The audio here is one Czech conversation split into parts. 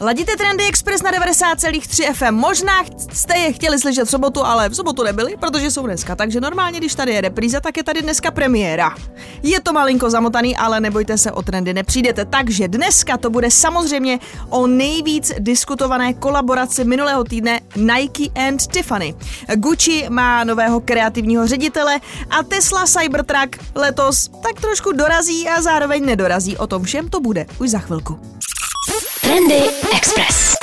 Ladíte Trendy Express na 90,3 FM. Možná jste je chtěli slyšet v sobotu, ale v sobotu nebyli, protože jsou dneska. Takže normálně, když tady je repríza, tak je tady dneska premiéra. Je to malinko zamotaný, ale nebojte se, o trendy nepřijdete. Takže dneska to bude samozřejmě o nejvíc diskutované kolaboraci minulého týdne Nike and Tiffany. Gucci má nového kreativního ředitele a Tesla Cybertruck letos tak trošku dorazí a zároveň nedorazí. O tom všem to bude už za chvilku. Trendy Express.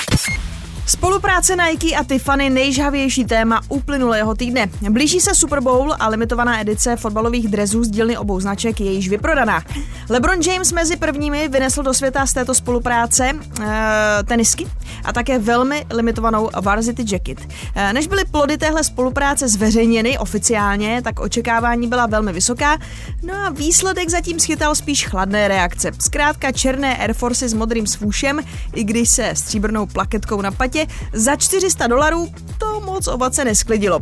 Spolupráce Nike a Tiffany nejžhavější téma uplynulého týdne. Blíží se Super Bowl a limitovaná edice fotbalových drezů z dílny obou značek je již vyprodaná. LeBron James mezi prvními vynesl do světa z této spolupráce uh, tenisky a také velmi limitovanou Varsity Jacket. Uh, než byly plody téhle spolupráce zveřejněny oficiálně, tak očekávání byla velmi vysoká, no a výsledek zatím schytal spíš chladné reakce. Zkrátka černé Air Force s modrým svůšem, i když se stříbrnou plaketkou na patě za 400 dolarů to moc ovace nesklidilo.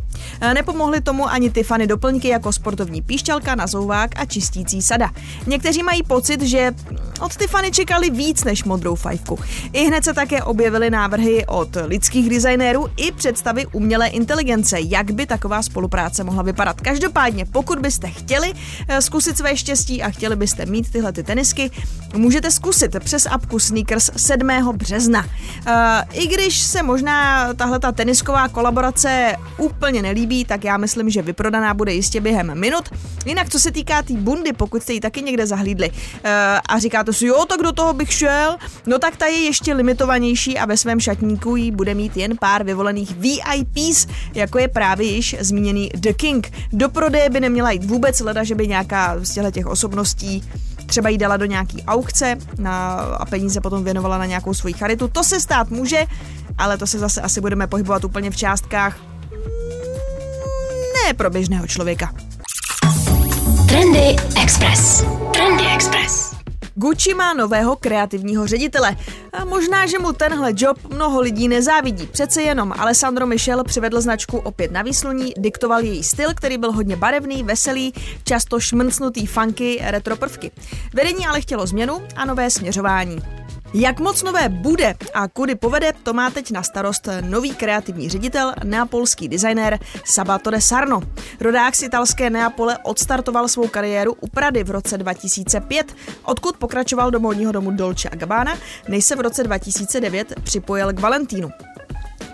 Nepomohly tomu ani Tiffany doplňky jako sportovní píšťalka, nazouvák a čistící sada. Někteří mají pocit, že od Tiffany čekali víc než modrou fajfku. I hned se také objevily návrhy od lidských designérů i představy umělé inteligence, jak by taková spolupráce mohla vypadat. Každopádně, pokud byste chtěli eh, zkusit své štěstí a chtěli byste mít tyhle ty tenisky, můžete zkusit přes apku Sneakers 7. března. Eh, I když se možná tahle ta tenisková kolaborace úplně nelíbí, tak já myslím, že vyprodaná bude jistě během minut. Jinak, co se týká té bundy, pokud jste ji taky někde zahlídli uh, a říkáte si, jo, tak do toho bych šel, no tak ta je ještě limitovanější a ve svém šatníku jí bude mít jen pár vyvolených VIPs, jako je právě již zmíněný The King. Do prodeje by neměla jít vůbec, leda, že by nějaká z těch osobností třeba jí dala do nějaký aukce na, a peníze potom věnovala na nějakou svoji charitu. To se stát může, ale to se zase asi budeme pohybovat úplně v částkách ne pro běžného člověka. Trendy Express. Trendy Express. Gucci má nového kreativního ředitele. A možná, že mu tenhle job mnoho lidí nezávidí. Přece jenom Alessandro Michel přivedl značku opět na výsluní, diktoval její styl, který byl hodně barevný, veselý, často šmrncnutý funky, retro prvky. Vedení ale chtělo změnu a nové směřování. Jak moc nové bude a kudy povede, to má teď na starost nový kreativní ředitel, neapolský designér Sabatore Sarno. Rodák z italské Neapole odstartoval svou kariéru u Prady v roce 2005, odkud pokračoval do módního domu Dolce Gabbana, než se v roce 2009 připojil k Valentínu.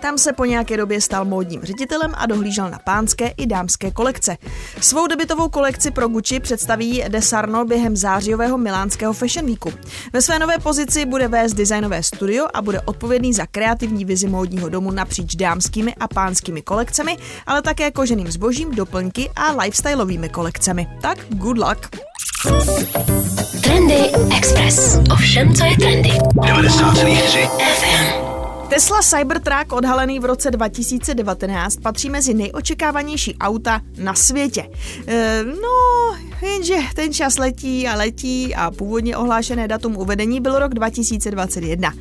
Tam se po nějaké době stal módním ředitelem a dohlížel na pánské i dámské kolekce. Svou debitovou kolekci pro Gucci představí De Sarno během zářijového milánského Fashion Weeku. Ve své nové pozici bude vést designové studio a bude odpovědný za kreativní vizi módního domu napříč dámskými a pánskými kolekcemi, ale také koženým zbožím, doplňky a lifestyleovými kolekcemi. Tak good luck! Trendy Express. Ovšem, co je trendy. 90,3 FM. Tesla Cybertruck odhalený v roce 2019 patří mezi nejočekávanější auta na světě. E, no, jenže ten čas letí a letí a původně ohlášené datum uvedení byl rok 2021.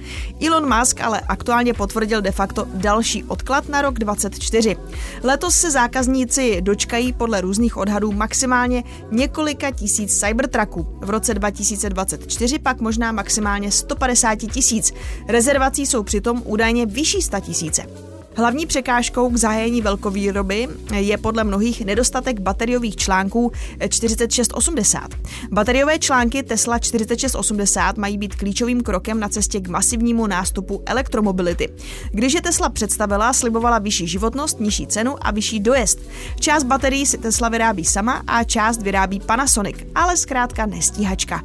Elon Musk ale aktuálně potvrdil de facto další odklad na rok 2024. Letos se zákazníci dočkají podle různých odhadů maximálně několika tisíc Cybertrucků. V roce 2024 pak možná maximálně 150 tisíc. Rezervací jsou přitom údajně vyšší tisíce. Hlavní překážkou k zahájení velkovýroby je podle mnohých nedostatek bateriových článků 4680. Bateriové články Tesla 4680 mají být klíčovým krokem na cestě k masivnímu nástupu elektromobility. Když je Tesla představila, slibovala vyšší životnost, nižší cenu a vyšší dojezd. Část baterií si Tesla vyrábí sama a část vyrábí Panasonic, ale zkrátka nestíhačka.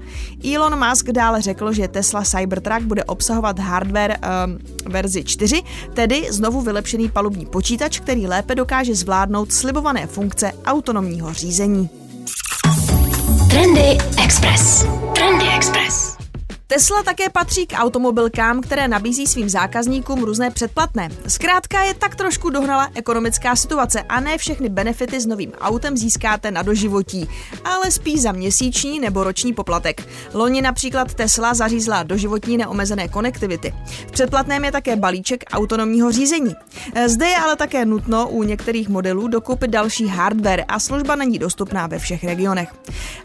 Elon Musk dále řekl, že Tesla Cybertruck bude obsahovat hardware um, verzi 4, tedy znovu vylepšený vylepšený palubní počítač, který lépe dokáže zvládnout slibované funkce autonomního řízení. Trendy Express. Trendy Express. Tesla také patří k automobilkám, které nabízí svým zákazníkům různé předplatné. Zkrátka je tak trošku dohnala ekonomická situace a ne všechny benefity s novým autem získáte na doživotí, ale spíš za měsíční nebo roční poplatek. Loni například Tesla zařízla doživotní neomezené konektivity. V předplatném je také balíček autonomního řízení. Zde je ale také nutno u některých modelů dokoupit další hardware a služba není dostupná ve všech regionech.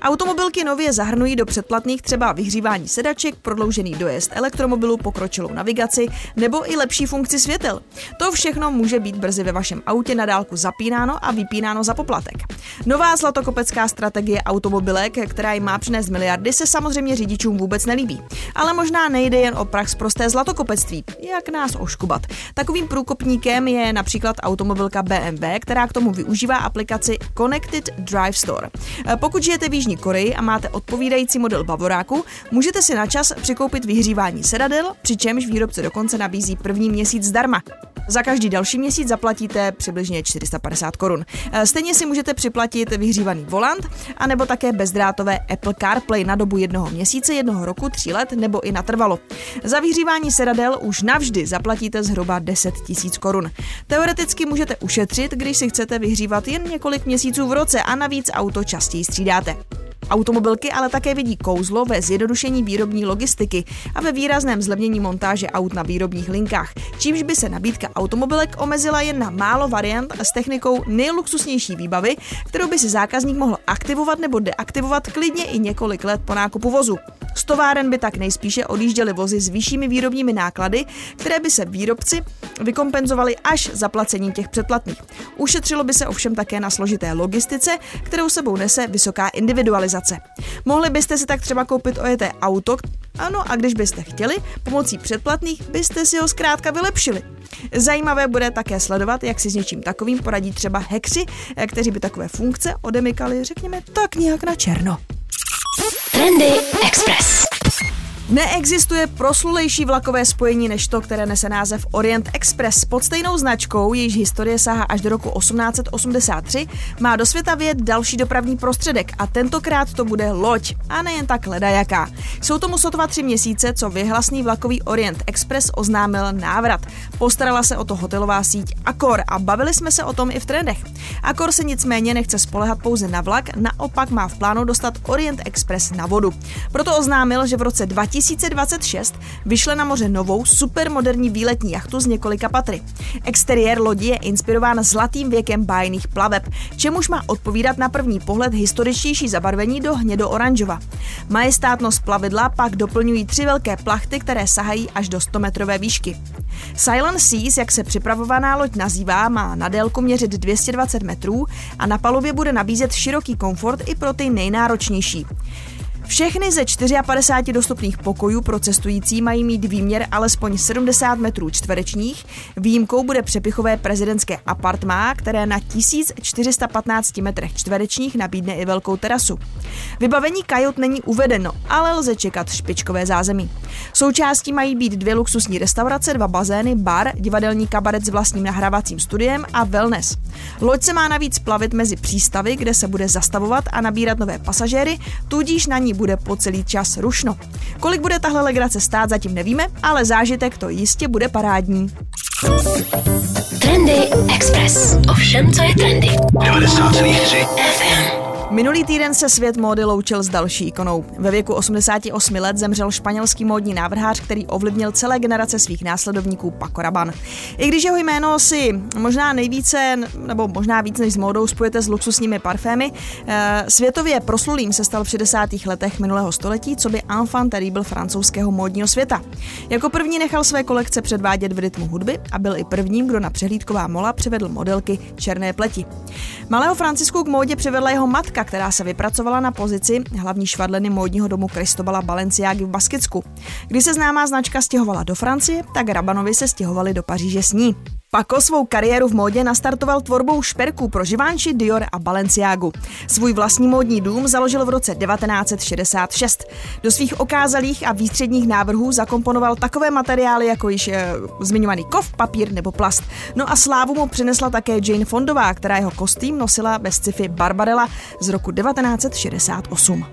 Automobilky nově zahrnují do předplatných třeba vyhřívání sedaček, prodloužený dojezd elektromobilu, pokročilou navigaci nebo i lepší funkci světel. To všechno může být brzy ve vašem autě na dálku zapínáno a vypínáno za poplatek. Nová zlatokopecká strategie automobilek, která jim má přinést miliardy, se samozřejmě řidičům vůbec nelíbí. Ale možná nejde jen o prax prosté zlatokopectví, jak nás oškubat. Takovým průkopníkem je například automobilka BMW, která k tomu využívá aplikaci Connected Drive Store. Pokud žijete v Jižní Koreji a máte odpovídající model Bavoráku, můžete si na čas přikoupit vyhřívání sedadel, přičemž výrobce dokonce nabízí první měsíc zdarma. Za každý další měsíc zaplatíte přibližně 450 korun. Eh, stejně si můžete připlatit vyhřívaný volant, anebo také bezdrátové Apple CarPlay na dobu jednoho měsíce, jednoho roku, tří let nebo i natrvalo. Za vyhřívání sedadel už navždy zaplatíte zhruba 10 000 korun. Teoreticky můžete ušetřit, když si chcete vyhřívat jen několik měsíců v roce a navíc auto častěji střídáte. Automobilky ale také vidí kouzlo ve zjednodušení výrobní logistiky a ve výrazném zlevnění montáže aut na výrobních linkách, čímž by se nabídka automobilek omezila jen na málo variant s technikou nejluxusnější výbavy, kterou by si zákazník mohl aktivovat nebo deaktivovat klidně i několik let po nákupu vozu. Z továren by tak nejspíše odjížděly vozy s vyššími výrobními náklady, které by se výrobci vykompenzovaly až zaplacením těch předplatných. Ušetřilo by se ovšem také na složité logistice, kterou sebou nese vysoká individualizace. Mohli byste si tak třeba koupit ojeté auto, ano, a když byste chtěli, pomocí předplatných byste si ho zkrátka vylepšili. Zajímavé bude také sledovat, jak si s něčím takovým poradí třeba hekři, kteří by takové funkce odemykali, řekněme, tak nějak na černo. Trendy Express. Neexistuje proslulejší vlakové spojení než to, které nese název Orient Express. Pod stejnou značkou, jejíž historie sahá až do roku 1883, má do světa vět další dopravní prostředek a tentokrát to bude loď. A nejen tak ledajaká. Jsou tomu sotva tři měsíce, co vyhlasný vlakový Orient Express oznámil návrat. Postarala se o to hotelová síť Accor a bavili jsme se o tom i v trendech. Accor se nicméně nechce spolehat pouze na vlak, naopak má v plánu dostat Orient Express na vodu. Proto oznámil, že v roce 2000 2026 vyšle na moře novou supermoderní výletní jachtu z několika patry. Exteriér lodi je inspirován zlatým věkem bájných plaveb, čemuž má odpovídat na první pohled historičtější zabarvení do hnědo-oranžova. Majestátnost plavidla pak doplňují tři velké plachty, které sahají až do 100 metrové výšky. Silent Seas, jak se připravovaná loď nazývá, má na délku měřit 220 metrů a na palubě bude nabízet široký komfort i pro ty nejnáročnější. Všechny ze 54 dostupných pokojů pro cestující mají mít výměr alespoň 70 metrů čtverečních. Výjimkou bude přepichové prezidentské apartmá, které na 1415 metrech čtverečních nabídne i velkou terasu. Vybavení kajot není uvedeno, ale lze čekat špičkové zázemí. Součástí mají být dvě luxusní restaurace, dva bazény, bar, divadelní kabaret s vlastním nahrávacím studiem a wellness. Loď se má navíc plavit mezi přístavy, kde se bude zastavovat a nabírat nové pasažéry, tudíž na ní bude po celý čas rušno. Kolik bude tahle legrace stát, zatím nevíme, ale zážitek to jistě bude parádní. Trendy Express. Ovšem, co je trendy. 90,3 FM. Minulý týden se svět módy loučil s další ikonou. Ve věku 88 let zemřel španělský módní návrhář, který ovlivnil celé generace svých následovníků Paco Rabanne. I když jeho jméno si možná nejvíce, nebo možná víc než s módou spojete s luxusními parfémy, eh, světově proslulým se stal v 60. letech minulého století, co by enfant terrible francouzského módního světa. Jako první nechal své kolekce předvádět v rytmu hudby a byl i prvním, kdo na přehlídková mola přivedl modelky černé pleti. Malého Francisku k módě přivedla jeho matka, modelka, která se vypracovala na pozici hlavní švadleny módního domu Kristobala Balenciágy v Baskicku. Když se známá značka stěhovala do Francie, tak Rabanovi se stěhovali do Paříže s ní. Pako svou kariéru v módě nastartoval tvorbou šperků pro Givenchy, Dior a Balenciagu. Svůj vlastní módní dům založil v roce 1966. Do svých okázalých a výstředních návrhů zakomponoval takové materiály jako již e, zmiňovaný kov, papír nebo plast. No a slávu mu přinesla také Jane Fondová, která jeho kostým nosila bez sci-fi Barbarella z roku 1968.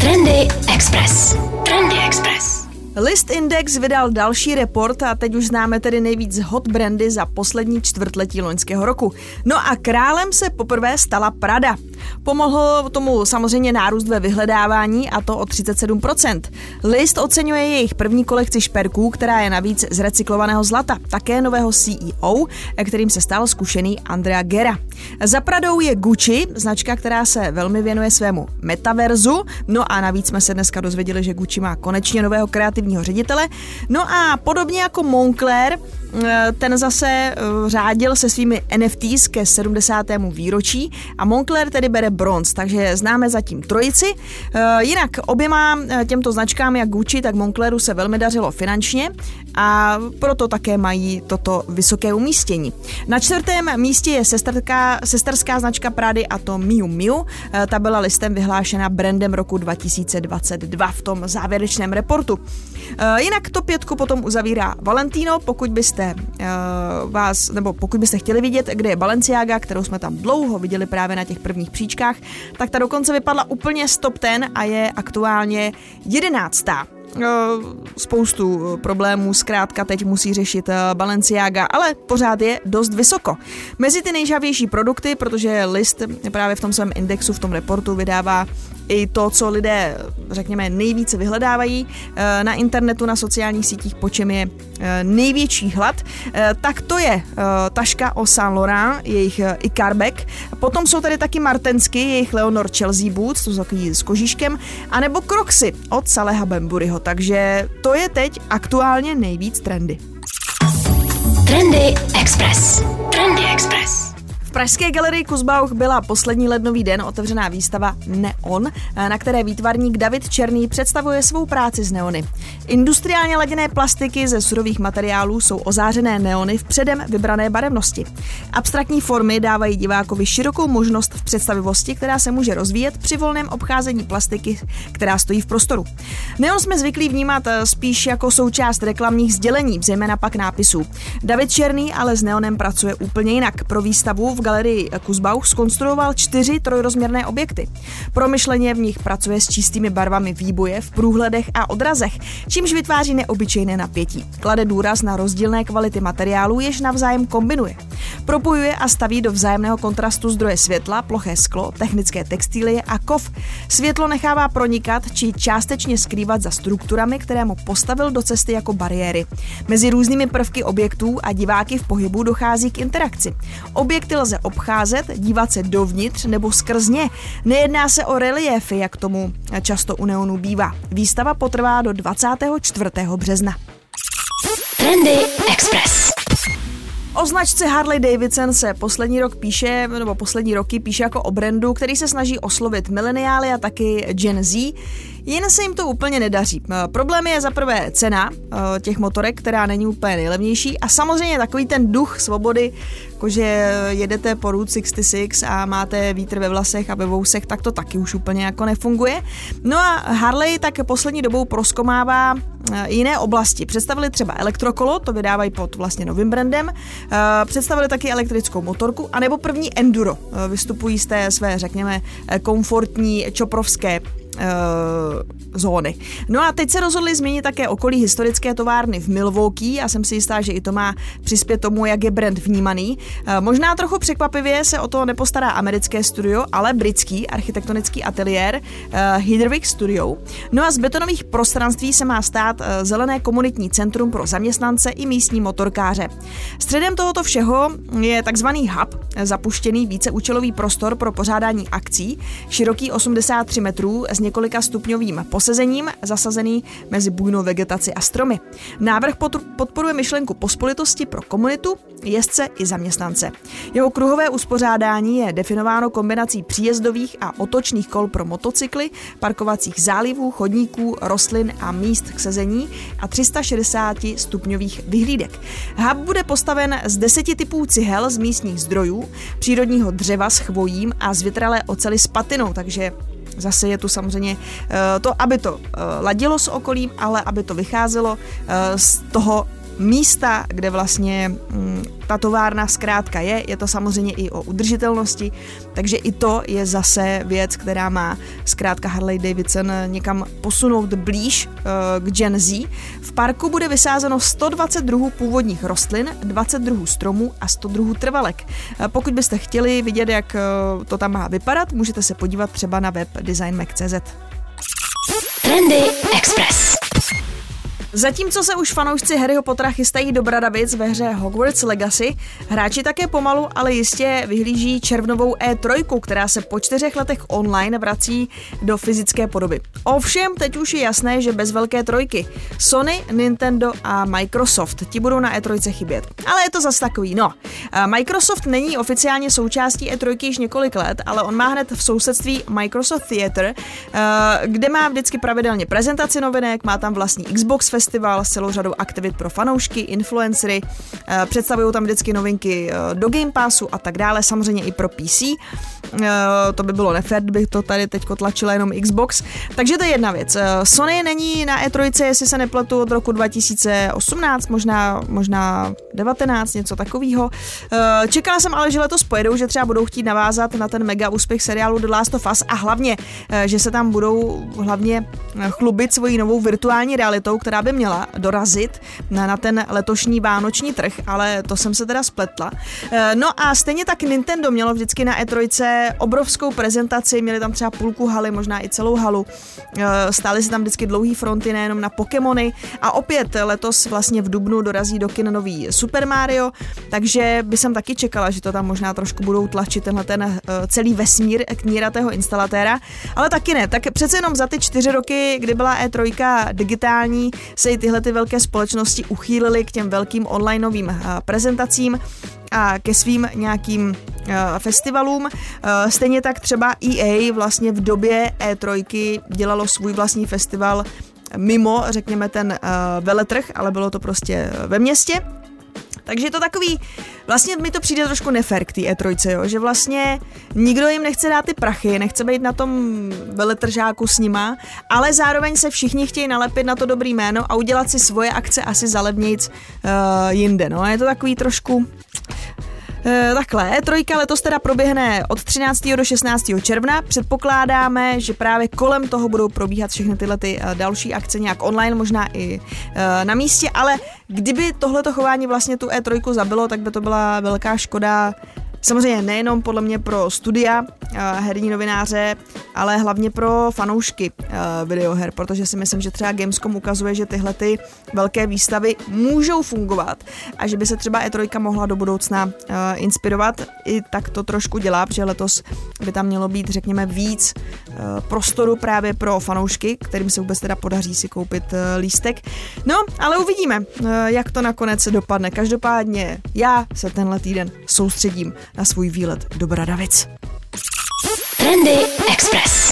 Trendy Express. Trendy Express. List Index vydal další report a teď už známe tedy nejvíc hot brandy za poslední čtvrtletí loňského roku. No a králem se poprvé stala Prada. Pomohl tomu samozřejmě nárůst ve vyhledávání a to o 37%. List oceňuje jejich první kolekci šperků, která je navíc z recyklovaného zlata, také nového CEO, kterým se stal zkušený Andrea Gera. Za Pradou je Gucci, značka, která se velmi věnuje svému metaverzu, no a navíc jsme se dneska dozvěděli, že Gucci má konečně nového kreativního ředitele. No a podobně jako Moncler, Eh, ten zase eh, řádil se svými NFTs ke 70. výročí a Moncler tedy bere bronz, takže známe zatím trojici. Eh, jinak oběma těmto značkám, jak Gucci, tak Moncleru se velmi dařilo finančně a proto také mají toto vysoké umístění. Na čtvrtém místě je sesterská, sesterská značka Prady a to Miu Miu. Ta byla listem vyhlášena brandem roku 2022 v tom závěrečném reportu. Jinak to pětku potom uzavírá Valentino, pokud byste vás, nebo pokud byste chtěli vidět, kde je Balenciaga, kterou jsme tam dlouho viděli právě na těch prvních příčkách, tak ta dokonce vypadla úplně stop ten a je aktuálně jedenáctá spoustu problémů zkrátka teď musí řešit eh, Balenciaga, ale pořád je dost vysoko. Mezi ty nejžavější produkty, protože list právě v tom svém indexu, v tom reportu vydává i to, co lidé, řekněme, nejvíce vyhledávají eh, na internetu, na sociálních sítích, po čem je eh, největší hlad, eh, tak to je taška o Saint Laurent, jejich Icarbek. Potom jsou tady taky Martensky, jejich Leonor Chelsea Boots, to jsou takový s kožíškem, anebo Crocsy od Saleha Bemburyho. Takže to je teď aktuálně nejvíc trendy. Trendy Express. Trendy Express pražské galerii Kuzbauch byla poslední lednový den otevřená výstava Neon, na které výtvarník David Černý představuje svou práci z neony. Industriálně laděné plastiky ze surových materiálů jsou ozářené neony v předem vybrané barevnosti. Abstraktní formy dávají divákovi širokou možnost v představivosti, která se může rozvíjet při volném obcházení plastiky, která stojí v prostoru. Neon jsme zvyklí vnímat eh, spíš jako součást reklamních sdělení, zejména pak nápisů. David Černý ale s neonem pracuje úplně jinak. Pro výstavu v galerii Kuzbauch skonstruoval čtyři trojrozměrné objekty. Promyšleně v nich pracuje s čistými barvami výboje v průhledech a odrazech, čímž vytváří neobyčejné napětí. Klade důraz na rozdílné kvality materiálů, jež navzájem kombinuje. Propojuje a staví do vzájemného kontrastu zdroje světla, ploché sklo, technické textilie a kov. Světlo nechává pronikat či částečně skrývat za strukturami, které mu postavil do cesty jako bariéry. Mezi různými prvky objektů a diváky v pohybu dochází k interakci. Objekty lze obcházet, dívat se dovnitř nebo skrz ně. Nejedná se o reliéfy, jak tomu často u neonu bývá. Výstava potrvá do 24. března. Trendy Express. O značce Harley Davidson se poslední rok píše, nebo poslední roky píše jako o brandu, který se snaží oslovit mileniály a taky Gen Z. Jen se jim to úplně nedaří. Eh, problém je za prvé cena eh, těch motorek, která není úplně nejlevnější a samozřejmě takový ten duch svobody, jakože jedete po Route 66 a máte vítr ve vlasech a ve vousech, tak to taky už úplně jako nefunguje. No a Harley tak poslední dobou proskomává eh, jiné oblasti. Představili třeba elektrokolo, to vydávají pod vlastně novým brandem, představili taky elektrickou motorku, anebo první enduro. Vystupují z té své, řekněme, komfortní čoprovské zóny. No a teď se rozhodli změnit také okolí historické továrny v Milwaukee a jsem si jistá, že i to má přispět tomu, jak je brand vnímaný. Uh, možná trochu překvapivě se o to nepostará americké studio, ale britský architektonický ateliér uh, Hidrvik Studio. No a z betonových prostranství se má stát zelené komunitní centrum pro zaměstnance i místní motorkáře. Středem tohoto všeho je takzvaný hub, zapuštěný víceúčelový prostor pro pořádání akcí, široký 83 metrů s několika stupňovým posezením, zasazený mezi bujnou vegetaci a stromy. Návrh podporuje myšlenku pospolitosti pro komunitu, jezdce i zaměstnance. Jeho kruhové uspořádání je definováno kombinací příjezdových a otočných kol pro motocykly, parkovacích zálivů, chodníků, rostlin a míst k sezení a 360 stupňových vyhlídek. Hub bude postaven z deseti typů cihel z místních zdrojů, přírodního dřeva s chvojím a z větralé ocely s patinou, takže Zase je tu samozřejmě eh, to, aby to eh, ladilo s okolím, ale aby to vycházelo eh, z toho místa, kde vlastně mm, ta továrna zkrátka je. Je to samozřejmě i o udržitelnosti, takže i to je zase věc, která má zkrátka Harley Davidson někam posunout blíž uh, k Gen Z. V parku bude vysázeno 120 druhů původních rostlin, 20 druhů stromů a 100 druhů trvalek. Uh, pokud byste chtěli vidět, jak uh, to tam má vypadat, můžete se podívat třeba na web designmac.cz. Trendy Express. Zatímco se už fanoušci Harryho Pottera chystají do Bradavic ve hře Hogwarts Legacy, hráči také pomalu, ale jistě vyhlíží červnovou E3, která se po čtyřech letech online vrací do fyzické podoby. Ovšem, teď už je jasné, že bez velké trojky. Sony, Nintendo a Microsoft, ti budou na E3 chybět. Ale je to zas takový, no. Microsoft není oficiálně součástí E3 již několik let, ale on má hned v sousedství Microsoft Theater, kde má vždycky pravidelně prezentaci novinek, má tam vlastní Xbox Fest festival s celou řadou aktivit pro fanoušky, influencery, eh, představují tam vždycky novinky eh, do Game Passu a tak dále, samozřejmě i pro PC. Eh, to by bylo nefér, kdybych to tady teď tlačila jenom Xbox. Takže to je jedna věc. Sony není na E3, jestli se nepletu, od roku 2018, možná, možná 19, něco takového. Čekala jsem ale, že letos pojedou, že třeba budou chtít navázat na ten mega úspěch seriálu The Last of Us a hlavně, že se tam budou hlavně chlubit svojí novou virtuální realitou, která by měla dorazit na, ten letošní vánoční trh, ale to jsem se teda spletla. Eh, no a stejně tak Nintendo mělo vždycky na E3 obrovskou prezentaci, měli tam třeba půlku haly, možná i celou halu. Eh, stály se tam vždycky dlouhý fronty nejenom na Pokémony a opět letos vlastně v Dubnu dorazí do kin nový Super Mario, takže by jsem taky čekala, že to tam možná trošku budou tlačit tenhle ten eh, celý vesmír kníratého instalatéra, ale taky ne. Tak přece jenom za ty čtyři roky, kdy byla E3 digitální, se i tyhle ty velké společnosti uchýlily k těm velkým onlineovým eh, prezentacím a ke svým nějakým uh, festivalům. Uh, stejně tak třeba EA vlastně v době E3 dělalo svůj vlastní festival mimo, řekněme, ten veletrh, ale bylo to prostě ve městě. Takže je to takový, vlastně mi to přijde trošku nefér k té E3, jo, že vlastně nikdo jim nechce dát ty prachy, nechce být na tom veletržáku s nima, ale zároveň se všichni chtějí nalepit na to dobrý jméno a udělat si svoje akce asi za uh, jinde, no. Je to takový trošku E, takhle, trojka letos teda proběhne od 13. do 16. června. Předpokládáme, že právě kolem toho budou probíhat všechny tyhle ty e, další akce nějak online, možná i e, na místě, ale kdyby tohleto chování vlastně tu E3 zabilo, tak by to byla velká škoda Samozřejmě nejenom podle mě pro studia, eh, herní novináře, ale hlavně pro fanoušky eh, videoher, protože si myslím, že třeba Gamescom ukazuje, že tyhle ty velké výstavy můžou fungovat a že by se třeba E3 mohla do budoucna eh, inspirovat. I tak to trošku dělá, protože letos by tam mělo být, řekněme, víc prostoru právě pro fanoušky, kterým se vůbec teda podaří si koupit lístek. No, ale uvidíme, jak to nakonec dopadne. Každopádně já se tenhle týden soustředím na svůj výlet do Bradavic. Trendy Express.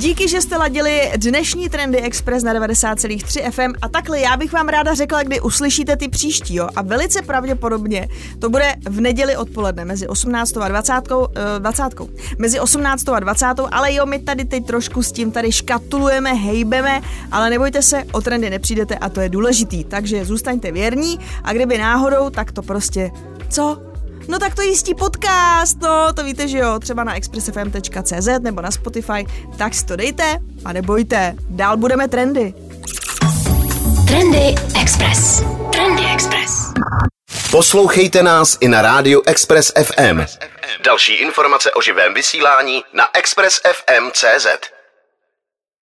Díky, že jste ladili dnešní Trendy Express na 90,3 FM a takhle já bych vám ráda řekla, kdy uslyšíte ty příští, jo? A velice pravděpodobně to bude v neděli odpoledne mezi 18. a 20. Uh, 20. Mezi 18. a 20. Ale jo, my tady teď trošku s tím tady škatulujeme, hejbeme, ale nebojte se, o trendy nepřijdete a to je důležitý. Takže zůstaňte věrní a kdyby náhodou, tak to prostě co No tak to jistí podcast, no to víte, že jo, třeba na expressfm.cz nebo na Spotify, tak si to dejte a nebojte, dál budeme trendy. Trendy Express. Trendy Express. Poslouchejte nás i na rádiu Express FM. Další informace o živém vysílání na expressfm.cz.